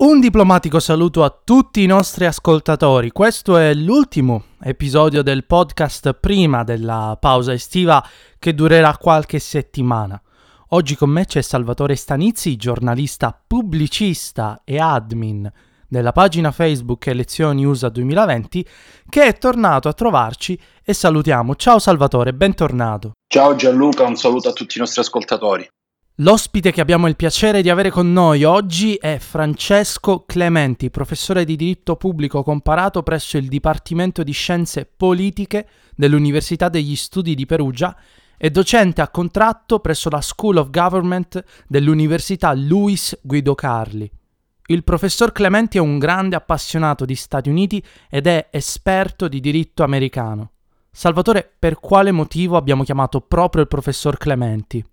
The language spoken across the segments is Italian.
Un diplomatico saluto a tutti i nostri ascoltatori. Questo è l'ultimo episodio del podcast prima della pausa estiva che durerà qualche settimana. Oggi con me c'è Salvatore Stanizzi, giornalista pubblicista e admin della pagina Facebook Elezioni USA 2020, che è tornato a trovarci e salutiamo. Ciao Salvatore, bentornato. Ciao Gianluca, un saluto a tutti i nostri ascoltatori. L'ospite che abbiamo il piacere di avere con noi oggi è Francesco Clementi, professore di diritto pubblico comparato presso il Dipartimento di Scienze Politiche dell'Università degli Studi di Perugia e docente a contratto presso la School of Government dell'Università Luis Guido Carli. Il professor Clementi è un grande appassionato di Stati Uniti ed è esperto di diritto americano. Salvatore, per quale motivo abbiamo chiamato proprio il professor Clementi?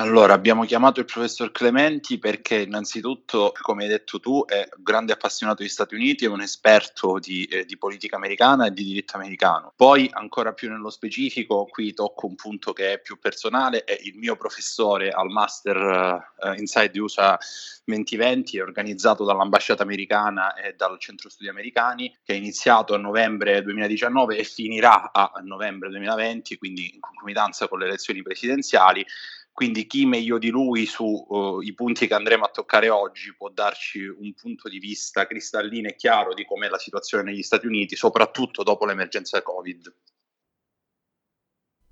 Allora, abbiamo chiamato il professor Clementi perché innanzitutto, come hai detto tu, è un grande appassionato di Stati Uniti, è un esperto di, eh, di, politica americana e di diritto americano. Poi, ancora più nello specifico, qui tocco un punto che è più personale, è il mio professore al Master uh, Inside USA 2020, organizzato dall'ambasciata americana e dal Centro Studi Americani, che è iniziato a novembre 2019 e finirà a novembre 2020, quindi in concomitanza con le elezioni presidenziali quindi chi meglio di lui sui uh, punti che andremo a toccare oggi può darci un punto di vista cristallino e chiaro di com'è la situazione negli Stati Uniti, soprattutto dopo l'emergenza Covid.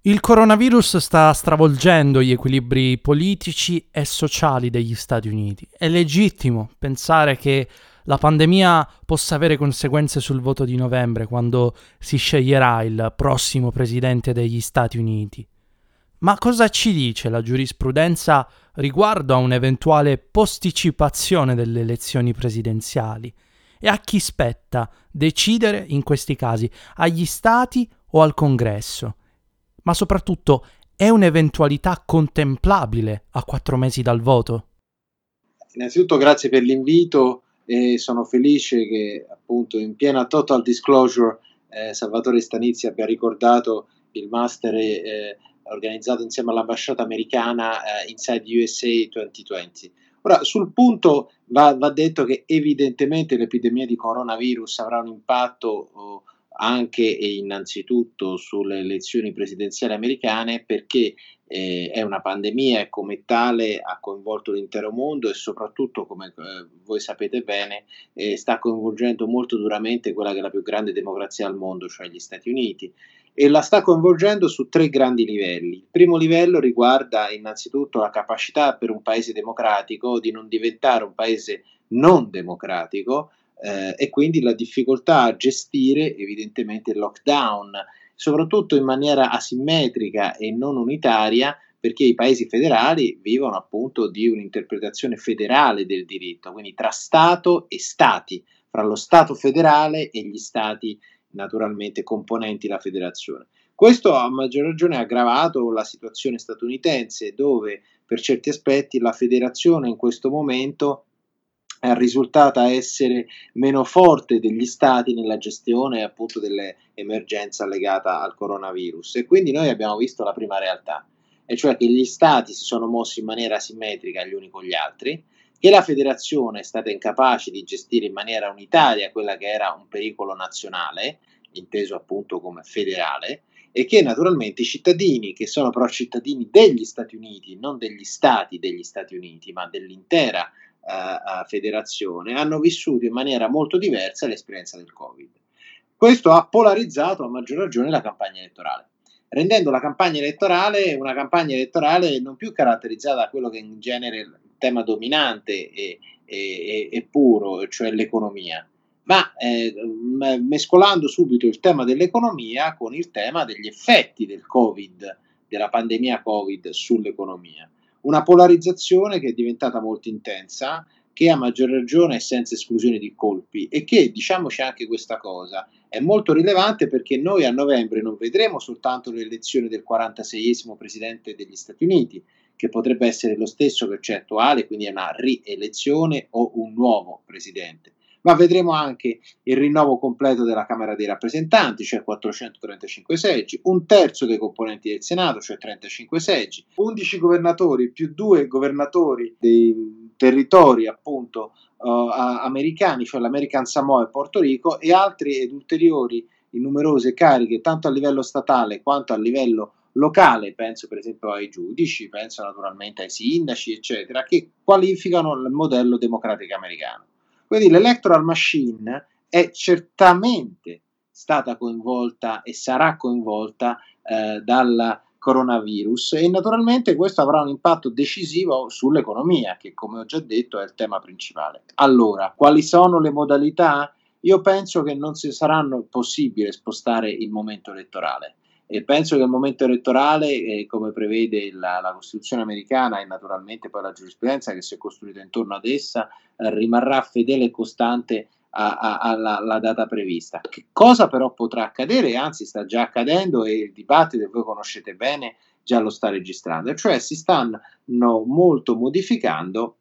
Il coronavirus sta stravolgendo gli equilibri politici e sociali degli Stati Uniti. È legittimo pensare che la pandemia possa avere conseguenze sul voto di novembre, quando si sceglierà il prossimo presidente degli Stati Uniti. Ma cosa ci dice la giurisprudenza riguardo a un'eventuale posticipazione delle elezioni presidenziali? E a chi spetta decidere in questi casi? Agli Stati o al Congresso? Ma soprattutto, è un'eventualità contemplabile a quattro mesi dal voto? Innanzitutto grazie per l'invito e sono felice che appunto in piena total disclosure eh, Salvatore Stanizzi abbia ricordato il master eh, organizzato insieme all'ambasciata americana eh, Inside USA 2020. Ora, sul punto va, va, detto che evidentemente l'epidemia di coronavirus avrà un impatto oh, anche e innanzitutto sulle elezioni presidenziali americane perché eh, è una pandemia e come tale ha coinvolto l'intero mondo e soprattutto, come eh, voi sapete bene, eh, sta coinvolgendo molto duramente quella che è la più grande democrazia al mondo, cioè gli Stati Uniti e la sta coinvolgendo su tre grandi livelli. Il primo livello riguarda innanzitutto la capacità per un paese democratico di non diventare un paese non democratico eh, e quindi la difficoltà a gestire evidentemente il lockdown, soprattutto in maniera asimmetrica e non unitaria, perché i paesi federali vivono appunto di un'interpretazione federale del diritto, quindi tra Stato e Stati, fra lo Stato federale e gli Stati naturalmente componenti la federazione. Questo a maggior ragione ha aggravato la situazione statunitense dove per certi aspetti la federazione in questo momento è risultata essere meno forte degli stati nella gestione appunto dell'emergenza legata al coronavirus e quindi noi abbiamo visto la prima realtà, e cioè che gli stati si sono mossi in maniera asimmetrica gli uni con gli altri, che la federazione è stata incapace di gestire in maniera unitaria quella che era un pericolo nazionale, inteso appunto come federale, e che naturalmente i cittadini, che sono però cittadini degli Stati Uniti, non degli stati degli Stati Uniti, ma dell'intera uh, federazione, hanno vissuto in maniera molto diversa l'esperienza del Covid. Questo ha polarizzato a maggior ragione la campagna elettorale rendendo la campagna elettorale una campagna elettorale non più caratterizzata da quello che in genere tema dominante e, e, e puro, cioè l'economia, ma eh, mescolando subito il tema dell'economia con il tema degli effetti del Covid, della pandemia Covid sull'economia. Una polarizzazione che è diventata molto intensa, che a maggior ragione è senza esclusione di colpi e che, diciamoci anche questa cosa, è molto rilevante perché noi a novembre non vedremo soltanto l'elezione del 46esimo presidente degli Stati Uniti, che potrebbe essere lo stesso che c'è attuale, quindi è una rielezione o un nuovo presidente, ma vedremo anche il rinnovo completo della Camera dei rappresentanti, cioè 435 seggi, un terzo dei componenti del Senato, cioè 35 seggi, 11 governatori più due governatori dei territori appunto uh, americani, cioè l'American Samoa e Porto Rico, e altri ed ulteriori numerose cariche, tanto a livello statale quanto a livello locale, penso per esempio ai giudici, penso naturalmente ai sindaci, eccetera, che qualificano il modello democratico americano. Quindi l'electoral machine è certamente stata coinvolta e sarà coinvolta eh, dalla coronavirus e naturalmente questo avrà un impatto decisivo sull'economia, che come ho già detto è il tema principale. Allora, quali sono le modalità? Io penso che non si saranno possibile spostare il momento elettorale e penso che il momento elettorale, eh, come prevede la, la, Costituzione americana e naturalmente poi la giurisprudenza che si è costruita intorno ad essa, eh, rimarrà fedele e costante alla data prevista. Che cosa però potrà accadere, anzi sta già accadendo e il dibattito che voi conoscete bene già lo sta registrando, cioè si stanno molto modificando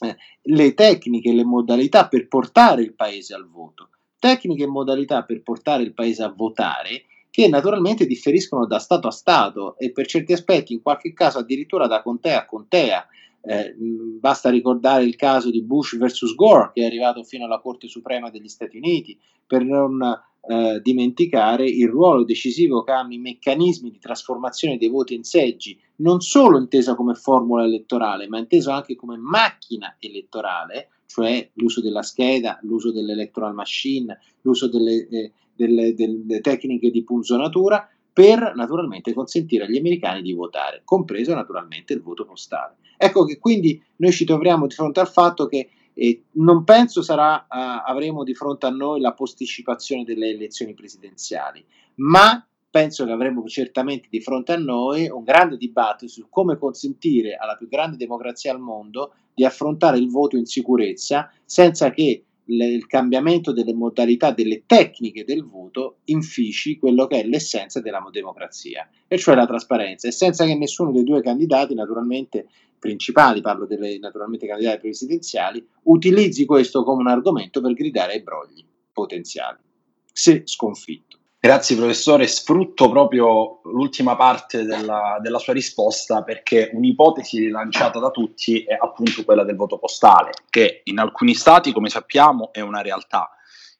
eh, le tecniche le modalità per portare il paese al voto. Tecniche e modalità per portare il paese a votare che naturalmente differiscono da Stato a Stato e per certi aspetti, in qualche caso addirittura da contea a contea. Eh, basta ricordare il caso di Bush versus Gore che è arrivato fino alla Corte Suprema degli Stati Uniti per non eh, dimenticare il ruolo decisivo che hanno i meccanismi di trasformazione dei voti in seggi, non solo intesa come formula elettorale, ma inteso anche come macchina elettorale, cioè l'uso della scheda, l'uso dell'electoral machine, l'uso delle, eh, delle, delle tecniche di punzonatura per naturalmente consentire agli americani di votare, compreso naturalmente il voto postale. Ecco che quindi noi ci troviamo di fronte al fatto che eh, non penso sarà, uh, avremo di fronte a noi la posticipazione delle elezioni presidenziali, ma penso che avremo certamente di fronte a noi un grande dibattito su come consentire alla più grande democrazia al mondo di affrontare il voto in sicurezza senza che il cambiamento delle modalità, delle tecniche del voto infici quello che è l'essenza della democrazia, e cioè la trasparenza, e senza che nessuno dei due candidati, naturalmente principali, parlo delle naturalmente candidati presidenziali, utilizzi questo come un argomento per gridare ai brogli potenziali, se sconfitto. Grazie professore, sfrutto proprio l'ultima parte della, della, sua risposta perché un'ipotesi rilanciata da tutti è appunto quella del voto postale, che in alcuni stati, come sappiamo, è una realtà,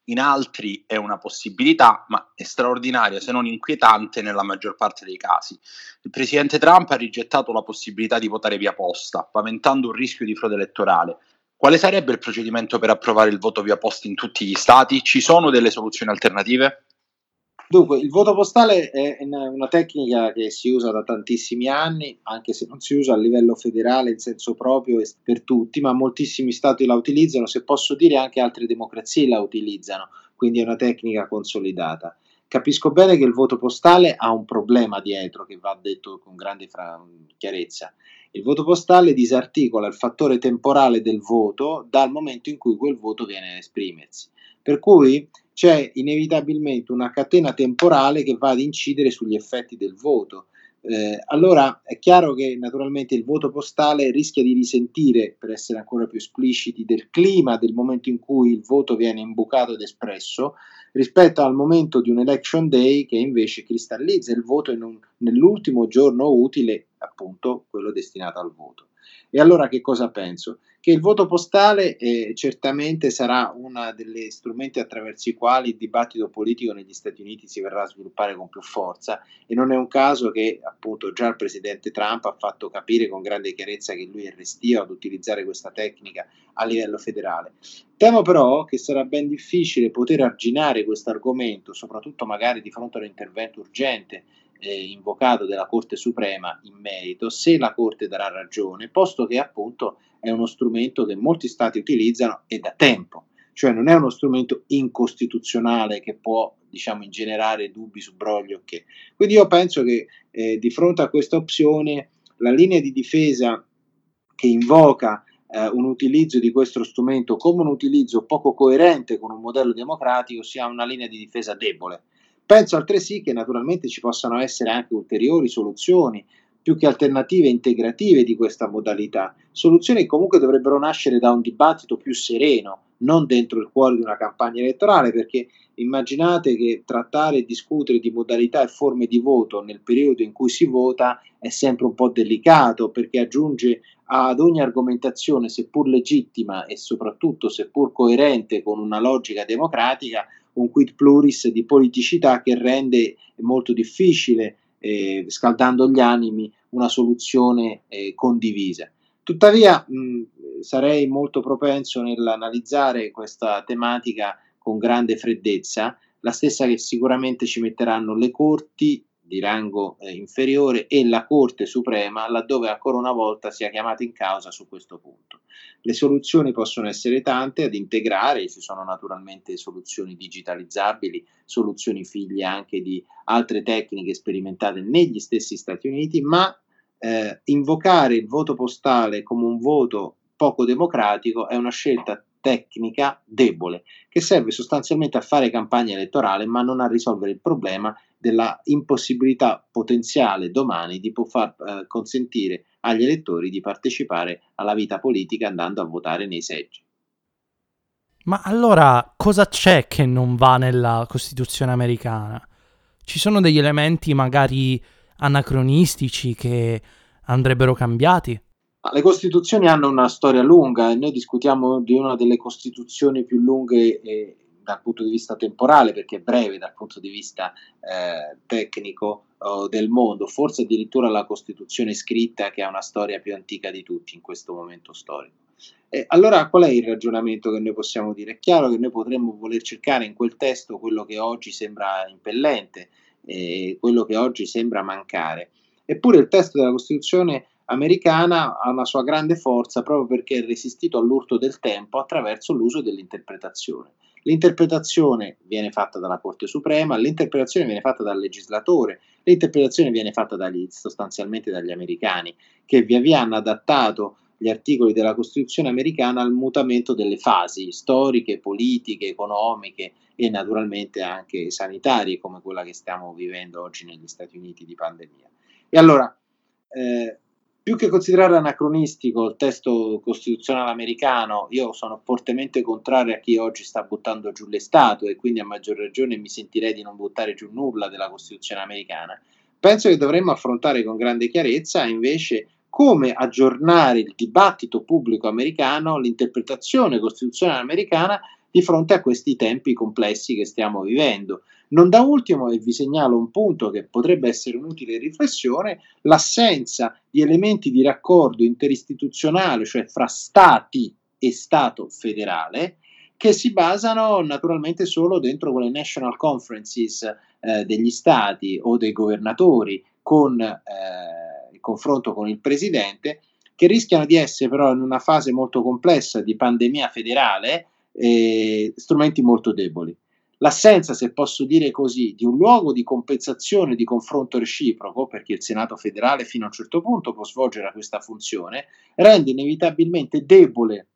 in altri è una possibilità, ma è straordinaria se non inquietante nella maggior parte dei casi. Il presidente Trump ha rigettato la possibilità di votare via posta, paventando un rischio di frode elettorale. Quale sarebbe il procedimento per approvare il voto via posta in tutti gli stati? Ci sono delle soluzioni alternative? Dunque, il voto postale è una tecnica che si usa da tantissimi anni, anche se non si usa a livello federale in senso proprio per tutti, ma moltissimi stati la utilizzano, se posso dire anche altre democrazie la utilizzano, quindi è una tecnica consolidata. Capisco bene che il voto postale ha un problema dietro che va detto con grande fra- chiarezza. Il voto postale disarticola il fattore temporale del voto dal momento in cui quel voto viene a esprimersi. Per cui c'è inevitabilmente una catena temporale che va ad incidere sugli effetti del voto. Eh, allora è chiaro che naturalmente il voto postale rischia di risentire, per essere ancora più espliciti, del clima del momento in cui il voto viene imbucato ed espresso rispetto al momento di un election day che invece cristallizza il voto un, nell'ultimo giorno utile, appunto quello destinato al voto. E allora che cosa penso? Che il voto postale eh, certamente sarà uno degli strumenti attraverso i quali il dibattito politico negli Stati Uniti si verrà a sviluppare con più forza e non è un caso che appunto già il presidente Trump ha fatto capire con grande chiarezza che lui è restio ad utilizzare questa tecnica a livello federale. Temo però che sarà ben difficile poter arginare questo argomento, soprattutto magari di fronte a un intervento urgente eh, invocato della Corte Suprema in merito, se la Corte darà ragione, posto che appunto è uno strumento che molti stati utilizzano e da tempo, cioè non è uno strumento incostituzionale che può diciamo ingenerare dubbi su broglio che. Quindi io penso che eh, di fronte a questa opzione la linea di difesa che invoca eh, un utilizzo di questo strumento come un utilizzo poco coerente con un modello democratico sia una linea di difesa debole. Penso altresì che naturalmente ci possano essere anche ulteriori soluzioni, più che alternative integrative di questa modalità, soluzioni che comunque dovrebbero nascere da un dibattito più sereno, non dentro il cuore di una campagna elettorale, perché immaginate che trattare e discutere di modalità e forme di voto nel periodo in cui si vota è sempre un po' delicato, perché aggiunge ad ogni argomentazione, seppur legittima e soprattutto seppur coerente con una logica democratica, un quid pluris di politicità che rende molto difficile, eh, scaldando gli animi, una soluzione eh, condivisa. Tuttavia mh, sarei molto propenso nell'analizzare questa tematica con grande freddezza, la stessa che sicuramente ci metteranno le corti di rango eh, inferiore e la Corte Suprema, laddove ancora una volta sia chiamata in causa su questo punto. Le soluzioni possono essere tante ad integrare, ci sono naturalmente soluzioni digitalizzabili, soluzioni figlie anche di altre tecniche sperimentate negli stessi Stati Uniti, ma eh, invocare il voto postale come un voto poco democratico è una scelta tecnica debole che serve sostanzialmente a fare campagna elettorale ma non a risolvere il problema della impossibilità potenziale domani di far eh, consentire agli elettori di partecipare alla vita politica andando a votare nei seggi. Ma allora cosa c'è che non va nella Costituzione americana? Ci sono degli elementi magari anacronistici che andrebbero cambiati? Le Costituzioni hanno una storia lunga e noi discutiamo di una delle Costituzioni più lunghe eh, dal punto di vista temporale, perché è breve dal punto di vista eh, tecnico oh, del mondo, forse addirittura la Costituzione scritta che ha una storia più antica di tutti in questo momento storico. E allora qual è il ragionamento che noi possiamo dire? È chiaro che noi potremmo voler cercare in quel testo quello che oggi sembra impellente, eh, quello che oggi sembra mancare. Eppure il testo della Costituzione americana ha una sua grande forza proprio perché è resistito all'urto del tempo attraverso l'uso dell'interpretazione. L'interpretazione viene fatta dalla Corte Suprema, l'interpretazione viene fatta dal legislatore, l'interpretazione viene fatta dagli, sostanzialmente dagli americani, che via via hanno adattato gli articoli della Costituzione americana al mutamento delle fasi storiche, politiche, economiche e naturalmente anche sanitarie, come quella che stiamo vivendo oggi negli Stati Uniti di pandemia. E allora, eh, più che considerare anacronistico il testo costituzionale americano, io sono fortemente contrario a chi oggi sta buttando giù le statue e quindi a maggior ragione mi sentirei di non buttare giù nulla della Costituzione americana. Penso che dovremmo affrontare con grande chiarezza invece come aggiornare il dibattito pubblico americano, l'interpretazione costituzionale americana di fronte a questi tempi complessi che stiamo vivendo. Non da ultimo, e vi segnalo un punto che potrebbe essere un'utile riflessione, l'assenza di elementi di raccordo interistituzionale, cioè fra stati e Stato federale, che si basano naturalmente solo dentro quelle national conferences eh, degli stati o dei governatori con eh, il confronto con il presidente, che rischiano di essere però in una fase molto complessa di pandemia federale eh, strumenti molto deboli. L'assenza, se posso dire così, di un luogo di compensazione di confronto reciproco, perché il Senato federale fino a un certo punto può svolgere questa funzione, rende inevitabilmente debole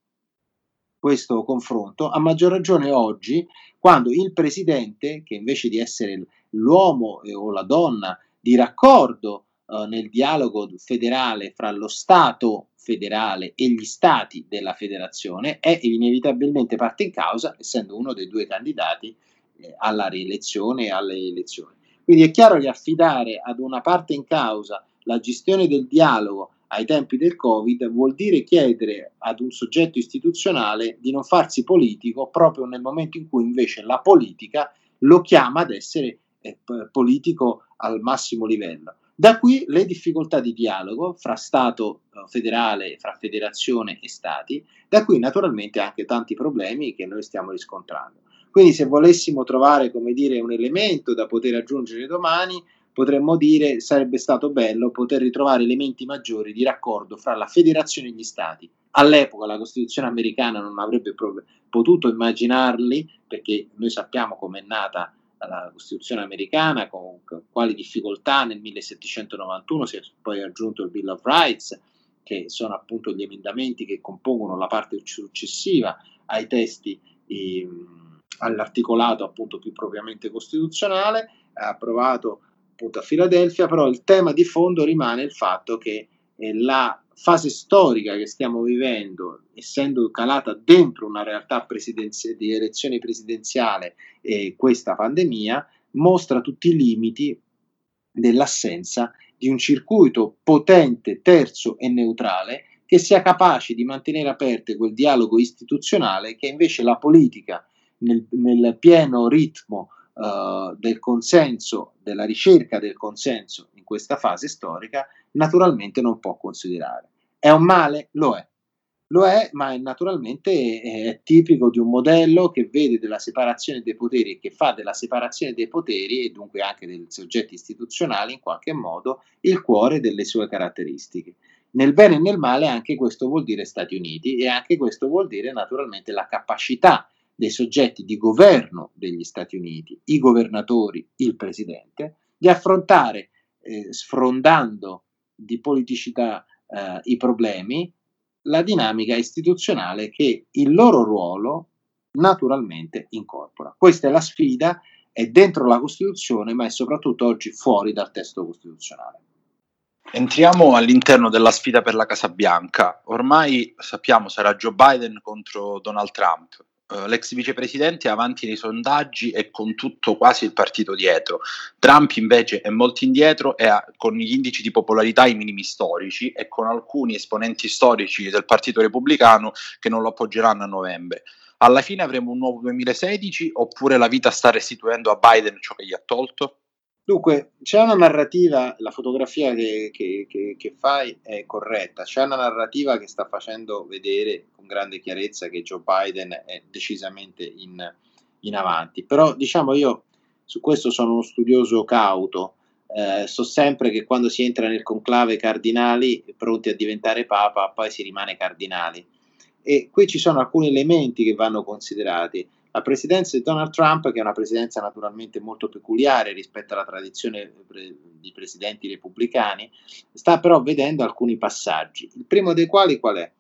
questo confronto, a maggior ragione oggi, quando il presidente, che invece di essere l'uomo o la donna di raccordo eh, nel dialogo federale fra lo Stato federale e gli stati della federazione è inevitabilmente parte in causa, essendo uno dei due candidati eh, alla rielezione e alle elezioni. Quindi è chiaro che affidare ad una parte in causa la gestione del dialogo ai tempi del Covid vuol dire chiedere ad un soggetto istituzionale di non farsi politico proprio nel momento in cui invece la politica lo chiama ad essere eh, politico al massimo livello. Da qui le difficoltà di dialogo fra Stato eh, federale, fra federazione e Stati, da qui naturalmente anche tanti problemi che noi stiamo riscontrando. Quindi se volessimo trovare, come dire, un elemento da poter aggiungere domani, potremmo dire sarebbe stato bello poter ritrovare elementi maggiori di raccordo fra la federazione e gli stati. All'epoca la Costituzione americana non avrebbe potuto immaginarli, perché noi sappiamo come è nata la Costituzione americana, con quali difficoltà nel 1791 si è poi aggiunto il Bill of Rights, che sono appunto gli emendamenti che compongono la parte successiva ai testi eh, all'articolato appunto più propriamente costituzionale, approvato appunto a Filadelfia, però il tema di fondo rimane il fatto che eh, la fase storica che stiamo vivendo, essendo calata dentro una realtà presidenzi- di elezione presidenziale e questa pandemia, mostra tutti i limiti dell'assenza di un circuito potente, terzo e neutrale che sia capace di mantenere aperte quel dialogo istituzionale che invece la politica nel, nel pieno ritmo uh, del consenso, della ricerca del consenso in questa fase storica, naturalmente non può considerare. È un male? Lo è. Lo è, ma è naturalmente è tipico di un modello che vede della separazione dei poteri e che fa della separazione dei poteri e dunque anche dei soggetti istituzionali in qualche modo il cuore delle sue caratteristiche. Nel bene e nel male anche questo vuol dire Stati Uniti e anche questo vuol dire naturalmente la capacità dei soggetti di governo degli Stati Uniti, i governatori, il presidente, di affrontare, eh, sfrondando di politicità eh, i problemi, la dinamica istituzionale che il loro ruolo naturalmente incorpora. Questa è la sfida, è dentro la Costituzione, ma è soprattutto oggi fuori dal testo costituzionale. Entriamo all'interno della sfida per la Casa Bianca. Ormai sappiamo sarà Joe Biden contro Donald Trump. Uh, l'ex vicepresidente è avanti nei sondaggi e con tutto quasi il partito dietro. Trump invece è molto indietro e ha, con gli indici di popolarità i minimi storici e con alcuni esponenti storici del partito repubblicano che non lo appoggeranno a novembre. Alla fine avremo un nuovo 2016 oppure la vita sta restituendo a Biden ciò che gli ha tolto? Dunque, c'è una narrativa, la fotografia che, che, che, che, fai è corretta, c'è una narrativa che sta facendo vedere con grande chiarezza che Joe Biden è decisamente in, in avanti, però diciamo io su questo sono uno studioso cauto, eh, so sempre che quando si entra nel conclave cardinali pronti a diventare papa, poi si rimane cardinali. E qui ci sono alcuni elementi che vanno considerati. La presidenza di Donald Trump, che è una presidenza naturalmente molto peculiare rispetto alla tradizione di presidenti repubblicani, sta però vedendo alcuni passaggi. Il primo dei quali qual è?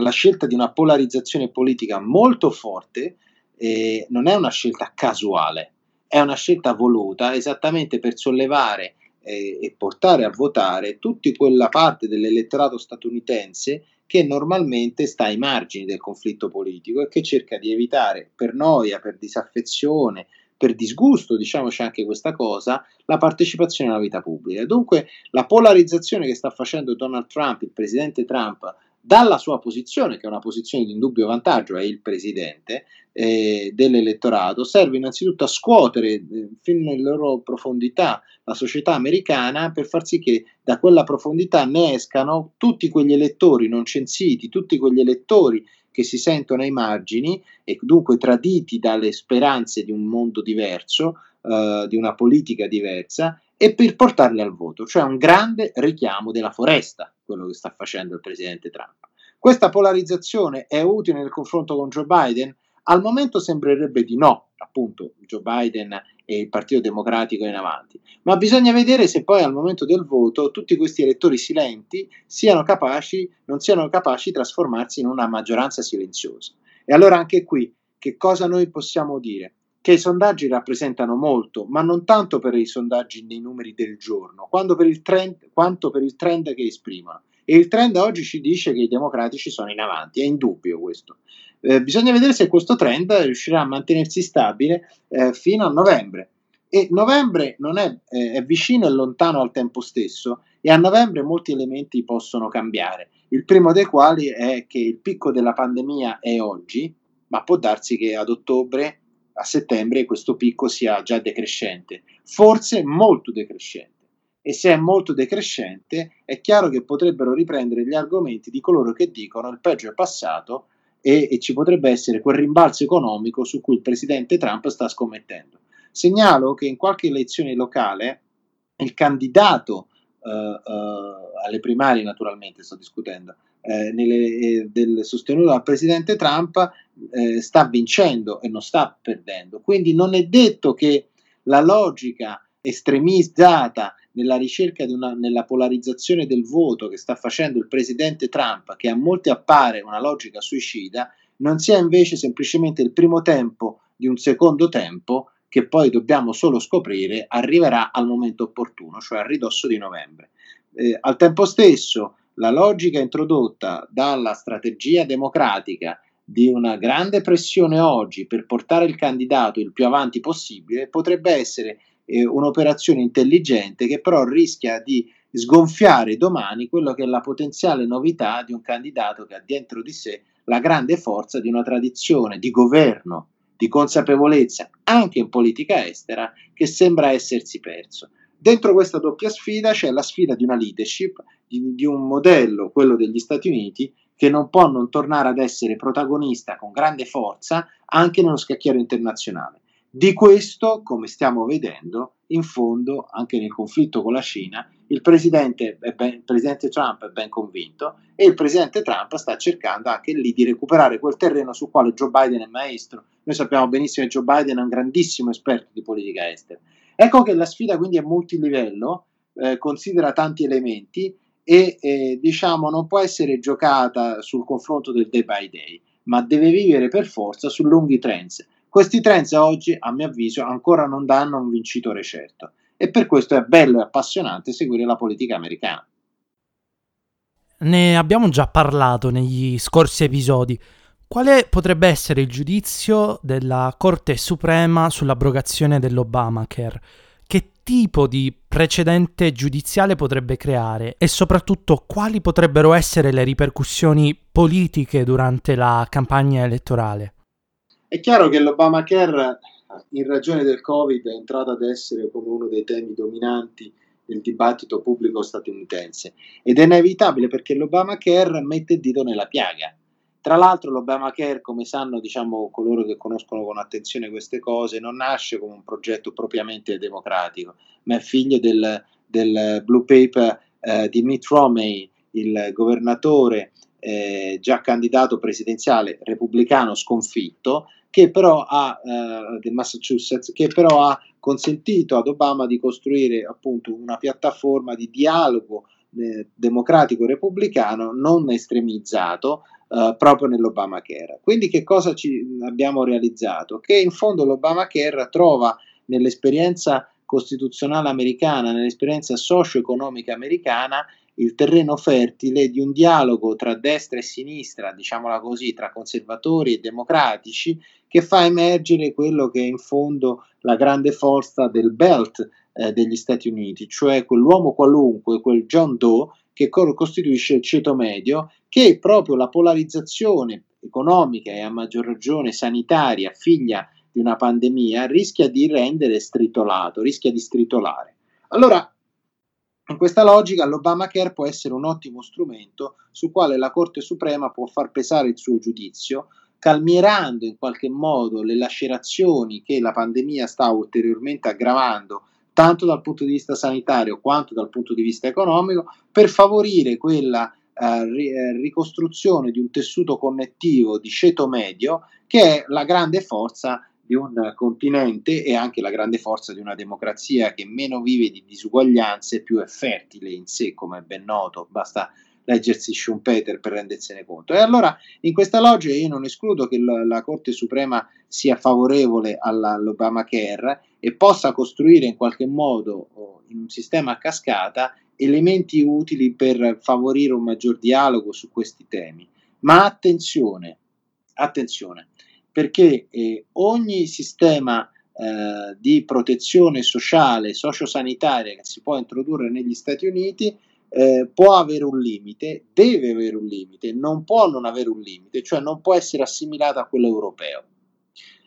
La scelta di una polarizzazione politica molto forte eh, non è una scelta casuale, è una scelta voluta esattamente per sollevare eh, e portare a votare tutta quella parte dell'elettorato statunitense che normalmente sta ai margini del conflitto politico e che cerca di evitare per noia, per disaffezione, per disgusto, diciamoci anche questa cosa, la partecipazione alla vita pubblica. Dunque la polarizzazione che sta facendo Donald Trump, il presidente Trump, dalla sua posizione, che è una posizione di indubbio vantaggio, è il presidente eh, dell'elettorato, serve innanzitutto a scuotere eh, fino nelle loro profondità la società americana per far sì che da quella profondità ne escano tutti quegli elettori non censiti, tutti quegli elettori che si sentono ai margini e dunque traditi dalle speranze di un mondo diverso, eh, di una politica diversa e per portarli al voto, cioè un grande richiamo della foresta, quello che sta facendo il presidente Trump. Questa polarizzazione è utile nel confronto con Joe Biden? Al momento sembrerebbe di no, appunto Joe Biden e il Partito Democratico in avanti, ma bisogna vedere se poi al momento del voto tutti questi elettori silenti siano capaci, non siano capaci di trasformarsi in una maggioranza silenziosa. E allora anche qui che cosa noi possiamo dire? Che i sondaggi rappresentano molto, ma non tanto per i sondaggi nei numeri del giorno, quanto per il trend, per il trend che esprimono. E il trend oggi ci dice che i democratici sono in avanti, è indubbio questo. Eh, bisogna vedere se questo trend riuscirà a mantenersi stabile eh, fino a novembre. E novembre non è, eh, è vicino e lontano al tempo stesso e a novembre molti elementi possono cambiare. Il primo dei quali è che il picco della pandemia è oggi, ma può darsi che ad ottobre a settembre questo picco sia già decrescente, forse molto decrescente. E se è molto decrescente, è chiaro che potrebbero riprendere gli argomenti di coloro che dicono il peggio è passato e, e ci potrebbe essere quel rimbalzo economico su cui il presidente Trump sta scommettendo. Segnalo che in qualche elezione locale il candidato uh, uh, alle primarie, naturalmente sto discutendo, eh, nelle, eh, del, sostenuto dal presidente Trump eh, sta vincendo e non sta perdendo. Quindi non è detto che la logica estremizzata nella ricerca di una, nella polarizzazione del voto che sta facendo il presidente Trump, che a molti appare una logica suicida, non sia invece semplicemente il primo tempo di un secondo tempo che poi dobbiamo solo scoprire arriverà al momento opportuno, cioè a ridosso di novembre. Eh, al tempo stesso, la logica introdotta dalla strategia democratica di una grande pressione oggi per portare il candidato il più avanti possibile potrebbe essere eh, un'operazione intelligente che però rischia di sgonfiare domani quello che è la potenziale novità di un candidato che ha dentro di sé la grande forza di una tradizione di governo, di consapevolezza anche in politica estera che sembra essersi perso. Dentro questa doppia sfida c'è la sfida di una leadership, di, di un modello, quello degli Stati Uniti, che non può non tornare ad essere protagonista con grande forza anche nello scacchiere internazionale. Di questo, come stiamo vedendo, in fondo, anche nel conflitto con la Cina, il presidente, ben, il presidente, Trump è ben convinto e il presidente Trump sta cercando anche lì di recuperare quel terreno sul quale Joe Biden è maestro. Noi sappiamo benissimo che Joe Biden è un grandissimo esperto di politica estera. Ecco che la sfida quindi è multilivello, eh, considera tanti elementi e eh, diciamo non può essere giocata sul confronto del day by day, ma deve vivere per forza su lunghi trends questi trends oggi, a mio avviso, ancora non danno un vincitore certo e per questo è bello e appassionante seguire la politica americana. Ne abbiamo già parlato negli scorsi episodi. Quale potrebbe essere il giudizio della Corte Suprema sull'abrogazione dell'Obamacare? Tipo di precedente giudiziale potrebbe creare e soprattutto quali potrebbero essere le ripercussioni politiche durante la campagna elettorale? È chiaro che l'Obamacare, in ragione del Covid, è entrato ad essere come uno dei temi dominanti del dibattito pubblico statunitense ed è inevitabile perché l'Obamacare mette il dito nella piaga. Tra l'altro l'Obamacare, come sanno diciamo, coloro che conoscono con attenzione queste cose, non nasce come un progetto propriamente democratico, ma è figlio del, del Blue Paper eh, di Mitt Romney, il governatore eh, già candidato presidenziale repubblicano sconfitto, che però ha, eh, del Massachusetts, che però ha consentito ad Obama di costruire appunto una piattaforma di dialogo eh, democratico repubblicano non estremizzato eh, proprio nell'Obamacare. Quindi che cosa abbiamo realizzato? Che in fondo l'Obamacare trova nell'esperienza costituzionale americana, nell'esperienza socio-economica americana, il terreno fertile di un dialogo tra destra e sinistra, diciamola così, tra conservatori e democratici, che fa emergere quello che è in fondo la grande forza del belt eh, degli Stati Uniti, cioè quell'uomo qualunque, quel John Doe che costituisce il ceto medio, che proprio la polarizzazione economica e a maggior ragione sanitaria, figlia di una pandemia, rischia di rendere stritolato, rischia di stritolare. Allora, in questa logica l'Obamacare può essere un ottimo strumento su quale la Corte Suprema può far pesare il suo giudizio, calmierando in qualche modo le lacerazioni che la pandemia sta ulteriormente aggravando tanto dal punto di vista sanitario quanto dal punto di vista economico, per favorire quella eh, ricostruzione di un tessuto connettivo di ceto medio che è la grande forza di un continente e anche la grande forza di una democrazia che meno vive di disuguaglianze più è fertile in sé, come è ben noto, basta leggersi Schumpeter per rendersene conto. E allora in questa logica io non escludo che la, la Corte Suprema sia favorevole all'Obamacare e possa costruire in qualche modo in un sistema a cascata elementi utili per favorire un maggior dialogo su questi temi. Ma attenzione, attenzione, perché eh, ogni sistema eh, di protezione sociale, sociosanitaria che si può introdurre negli Stati Uniti eh, può avere un limite, deve avere un limite, non può non avere un limite, cioè non può essere assimilata a quello europeo.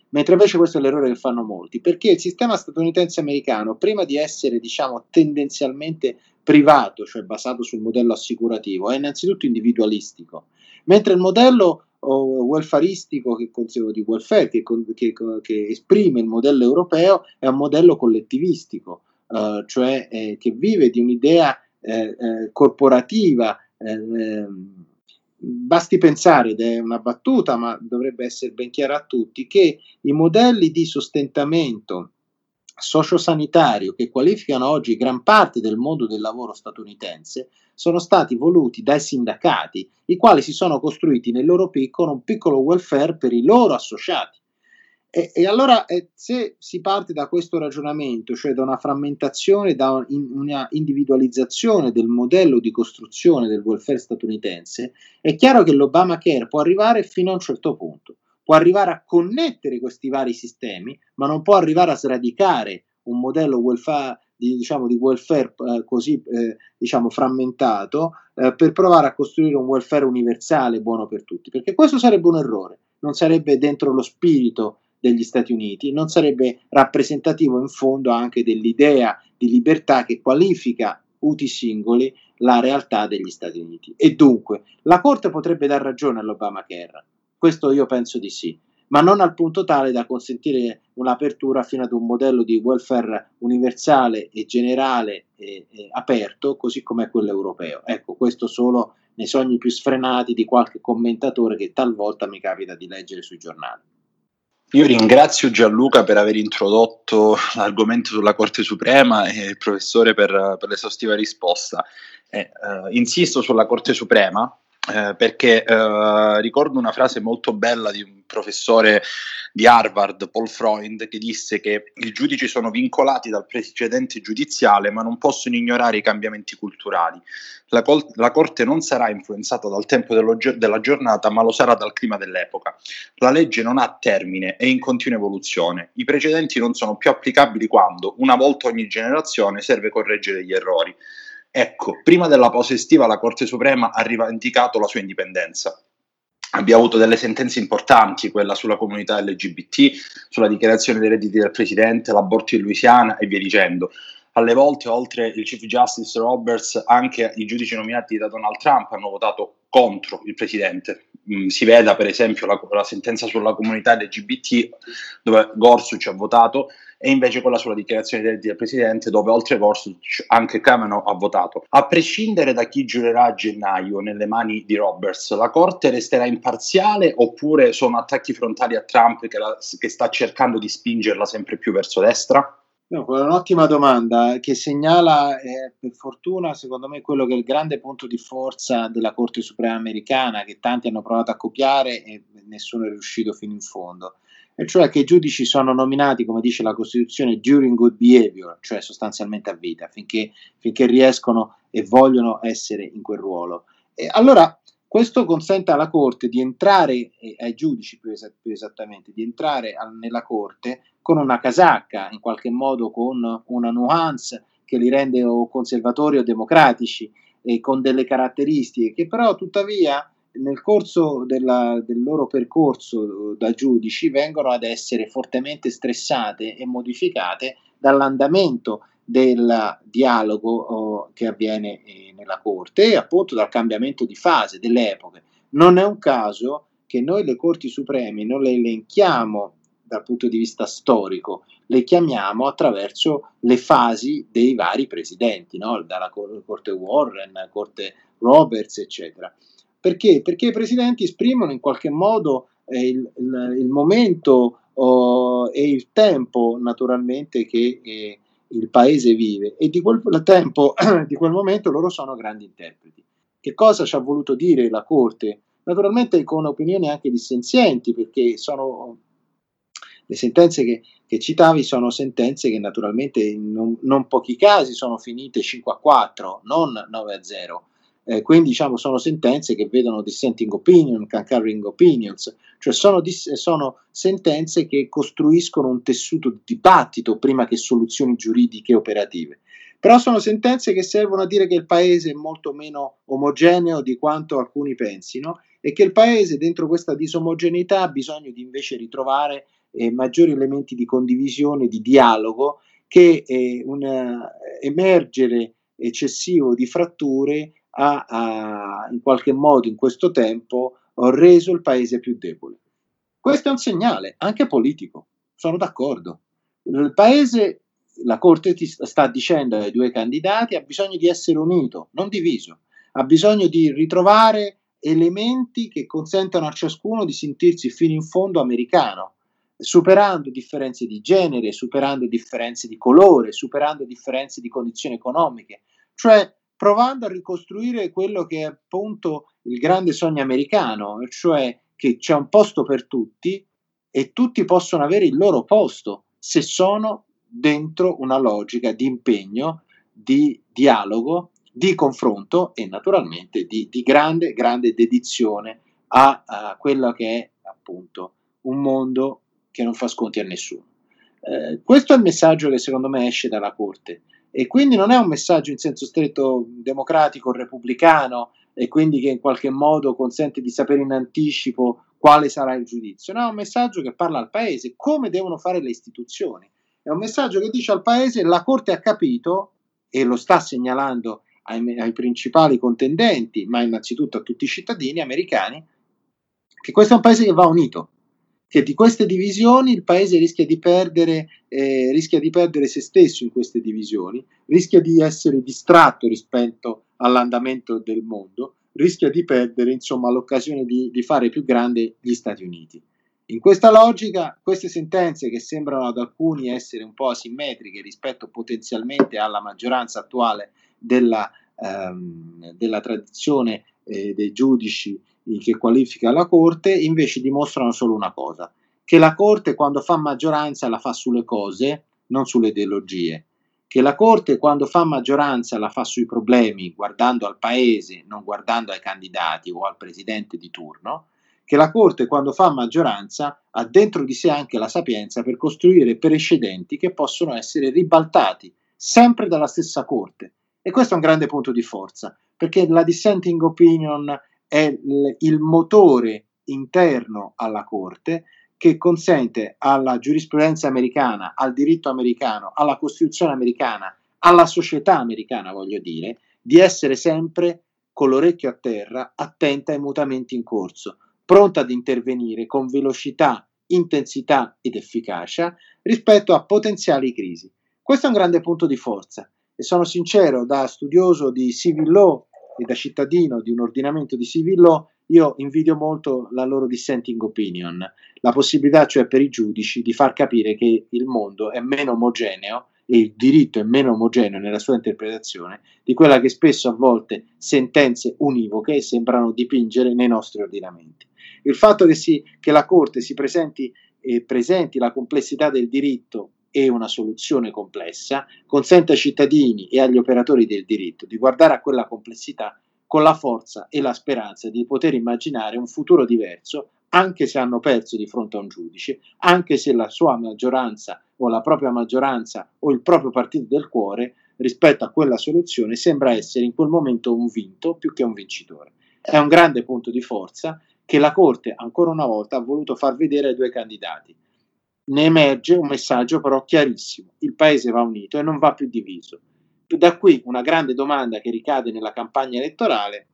Mentre invece questo è l'errore che fanno molti, perché il sistema statunitense americano, prima di essere diciamo tendenzialmente privato, cioè basato sul modello assicurativo, è innanzitutto individualistico, mentre il modello o welfaristico che di welfare che, che, che, esprime il modello europeo è un modello collettivistico, uh, cioè eh, che vive di un'idea eh, eh, corporativa. Eh, ehm, basti pensare, ed è una battuta, ma dovrebbe essere ben chiara a tutti, che i modelli di sostentamento sociosanitario che qualificano oggi gran parte del mondo del lavoro statunitense sono stati voluti dai sindacati, i quali si sono costruiti nel loro piccolo un piccolo welfare per i loro associati. E, e allora eh, se si parte da questo ragionamento, cioè da una frammentazione, da un, in, una individualizzazione del modello di costruzione del welfare statunitense, è chiaro che l'Obamacare può arrivare fino a un certo punto. Può arrivare a connettere questi vari sistemi, ma non può arrivare a sradicare un modello welfare, di, diciamo, di welfare eh, così eh, diciamo, frammentato eh, per provare a costruire un welfare universale buono per tutti, perché questo sarebbe un errore, non sarebbe dentro lo spirito degli Stati Uniti, non sarebbe rappresentativo in fondo anche dell'idea di libertà che qualifica uti singoli la realtà degli Stati Uniti. E dunque la Corte potrebbe dar ragione all'Obamacare, questo io penso di sì, ma non al punto tale da consentire un'apertura fino ad un modello di welfare universale e generale e, e aperto, così come quello europeo. Ecco, questo solo nei sogni più sfrenati di qualche commentatore che talvolta mi capita di leggere sui giornali. Io ringrazio Gianluca per aver introdotto l'argomento sulla Corte Suprema e il professore per, per l'esaustiva risposta. Eh, eh, insisto sulla Corte Suprema eh, perché eh, ricordo una frase molto bella di un professore di Harvard, Paul Freund, che disse che i giudici sono vincolati dal precedente giudiziale ma non possono ignorare i cambiamenti culturali. La, col- la Corte non sarà influenzata dal tempo dello- della giornata ma lo sarà dal clima dell'epoca. La legge non ha termine, è in continua evoluzione. I precedenti non sono più applicabili quando, una volta ogni generazione, serve correggere gli errori. Ecco, prima della pausa estiva la Corte Suprema ha rivendicato la sua indipendenza. Abbiamo avuto delle sentenze importanti, quella sulla comunità LGBT, sulla dichiarazione dei redditi del Presidente, l'aborto in Louisiana e via dicendo. Alle volte, oltre il Chief Justice Roberts, anche i giudici nominati da Donald Trump hanno votato contro il Presidente. Mm, si veda per esempio la, la sentenza sulla comunità LGBT, dove Gorsuch ha votato, e invece quella sulla dichiarazione dei del Presidente dove oltre Gorsuch anche Kavanaugh ha votato. A prescindere da chi giurerà a gennaio nelle mani di Roberts, la Corte resterà imparziale oppure sono attacchi frontali a Trump che, la, che sta cercando di spingerla sempre più verso destra? No, un'ottima domanda che segnala, eh, per fortuna, secondo me, quello che è il grande punto di forza della Corte Suprema americana, che tanti hanno provato a copiare e nessuno è riuscito fino in fondo e cioè che i giudici sono nominati, come dice la Costituzione, during good behavior, cioè sostanzialmente a vita, finché, finché riescono e vogliono essere in quel ruolo. E allora questo consente alla Corte di entrare, eh, ai giudici più, es- più esattamente, di entrare al- nella Corte con una casacca, in qualche modo con una nuance che li rende o conservatori o democratici, e con delle caratteristiche che però tuttavia nel corso della, del loro percorso da giudici vengono ad essere fortemente stressate e modificate dall'andamento del dialogo oh, che avviene eh, nella corte e appunto dal cambiamento di fase delle epoche. Non è un caso che noi le corti supreme non le elenchiamo dal punto di vista storico, le chiamiamo attraverso le fasi dei vari presidenti, no? dalla corte Warren, corte Roberts, eccetera. Perché? Perché i presidenti esprimono in qualche modo eh, il, il, il, momento oh, e il tempo naturalmente che eh, il paese vive e di quel tempo, di quel momento loro sono grandi interpreti. Che cosa ci ha voluto dire la Corte? Naturalmente con opinioni anche dissenzienti, perché sono le sentenze che, che, citavi sono sentenze che naturalmente in non, non, pochi casi sono finite 5 a 4, non 9 a 0. Eh, quindi diciamo sono sentenze che vedono dissenting opinion, concurring opinions, cioè sono, dis- sono, sentenze che costruiscono un tessuto di dibattito prima che soluzioni giuridiche operative. Però sono sentenze che servono a dire che il paese è molto meno omogeneo di quanto alcuni pensino e che il paese dentro questa disomogeneità ha bisogno di invece ritrovare eh, maggiori elementi di condivisione, di dialogo, che eh, un emergere eccessivo di fratture ha, ha in qualche modo in questo tempo reso il paese più debole. Questo è un segnale anche politico, sono d'accordo. Il paese, la Corte sta dicendo ai due candidati, ha bisogno di essere unito, non diviso, ha bisogno di ritrovare elementi che consentano a ciascuno di sentirsi fino in fondo americano. superando differenze di genere, superando differenze di colore, superando differenze di condizioni economiche, cioè provando a ricostruire quello che è appunto il grande sogno americano, cioè che c'è un posto per tutti e tutti possono avere il loro posto se sono dentro una logica di impegno, di dialogo, di confronto e naturalmente di, di grande, grande dedizione a, a quello che è appunto un mondo che non fa sconti a nessuno. Eh, questo è il messaggio che secondo me esce dalla Corte e quindi non è un messaggio in senso stretto democratico, repubblicano e quindi che in qualche modo consente di sapere in anticipo quale sarà il giudizio, no, è un messaggio che parla al Paese, come devono fare le istituzioni, è un messaggio che dice al Paese la Corte ha capito e lo sta segnalando ai, ai principali contendenti, ma innanzitutto a tutti i cittadini americani, che questo è un Paese che va unito, che di queste divisioni il paese rischia di perdere, eh, rischia di perdere se stesso in queste divisioni, rischia di essere distratto rispetto all'andamento del mondo, rischia di perdere insomma l'occasione di, di fare più grande gli Stati Uniti. In questa logica, queste sentenze che sembrano ad alcuni essere un po' asimmetriche rispetto potenzialmente alla maggioranza attuale della, ehm, della tradizione eh, dei giudici che qualifica la Corte, invece dimostrano solo una cosa, che la Corte quando fa maggioranza la fa sulle cose, non sulle ideologie, che la Corte quando fa maggioranza la fa sui problemi, guardando al Paese, non guardando ai candidati o al Presidente di turno, che la Corte quando fa maggioranza ha dentro di sé anche la sapienza per costruire precedenti che possono essere ribaltati sempre dalla stessa Corte. E questo è un grande punto di forza, perché la dissenting opinion è il, motore interno alla Corte che consente alla giurisprudenza americana, al diritto americano, alla Costituzione americana, alla società americana, voglio dire, di essere sempre con l'orecchio a terra, attenta ai mutamenti in corso, pronta ad intervenire con velocità, intensità ed efficacia rispetto a potenziali crisi. Questo è un grande punto di forza e sono sincero, da studioso di civil law e da cittadino di un ordinamento di civil law, io invidio molto la loro dissenting opinion, la possibilità cioè per i giudici di far capire che il mondo è meno omogeneo e il diritto è meno omogeneo nella sua interpretazione di quella che spesso a volte sentenze univoche sembrano dipingere nei nostri ordinamenti. Il fatto che, si, che la Corte si presenti, eh, presenti la complessità del diritto e una soluzione complessa, consente ai cittadini e agli operatori del diritto di guardare a quella complessità con la forza e la speranza di poter immaginare un futuro diverso, anche se hanno perso di fronte a un giudice, anche se la sua maggioranza o la propria maggioranza o il proprio partito del cuore rispetto a quella soluzione sembra essere in quel momento un vinto più che un vincitore. È un grande punto di forza che la Corte ancora una volta ha voluto far vedere ai due candidati, ne emerge un messaggio però chiarissimo, il paese va unito e non va più diviso. Da qui una grande domanda che ricade nella campagna elettorale,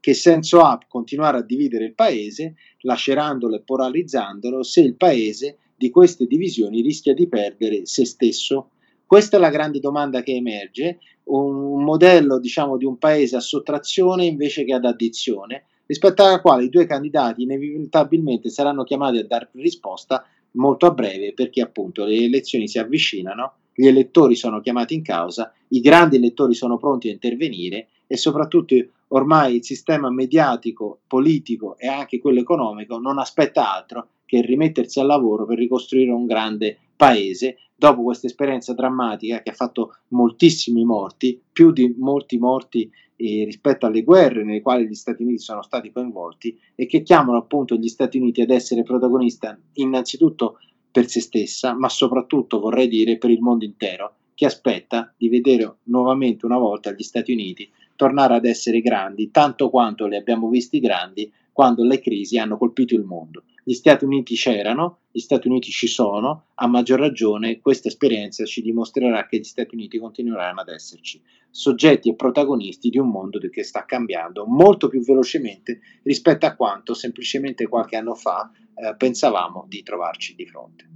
che senso ha continuare a dividere il paese, lacerandolo e polarizzandolo, se il paese di queste divisioni rischia di perdere se stesso? Questa è la grande domanda che emerge, un modello diciamo di un paese a sottrazione invece che ad addizione, rispetto alla quale i due candidati inevitabilmente saranno chiamati a dare risposta molto a breve perché appunto le elezioni si avvicinano, gli elettori sono chiamati in causa, i grandi elettori sono pronti a intervenire e soprattutto ormai il sistema mediatico, politico e anche quello economico non aspetta altro che rimettersi al lavoro per ricostruire un grande paese dopo questa esperienza drammatica che ha fatto moltissimi morti, più di molti morti eh, rispetto alle guerre nelle quali gli Stati Uniti sono stati coinvolti e che chiamano appunto gli Stati Uniti ad essere protagonista innanzitutto per se stessa, ma soprattutto vorrei dire per il mondo intero, che aspetta di vedere nuovamente una volta gli Stati Uniti tornare ad essere grandi, tanto quanto li abbiamo visti grandi quando le crisi hanno colpito il mondo. Gli Stati Uniti c'erano, gli Stati Uniti ci sono, a maggior ragione questa esperienza ci dimostrerà che gli Stati Uniti continueranno ad esserci, soggetti e protagonisti di un mondo che sta cambiando molto più velocemente rispetto a quanto semplicemente qualche anno fa eh, pensavamo di trovarci di fronte.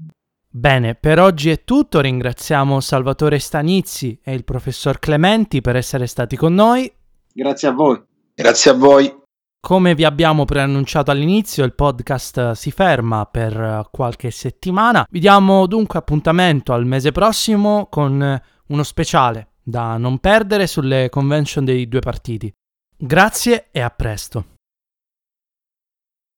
Bene, per oggi è tutto, ringraziamo Salvatore Stanizzi e il professor Clementi per essere stati con noi. Grazie a voi. Grazie a voi. Come vi abbiamo preannunciato all'inizio, il podcast si ferma per qualche settimana. Vi diamo dunque appuntamento al mese prossimo con uno speciale da non perdere sulle convention dei due partiti. Grazie e a presto.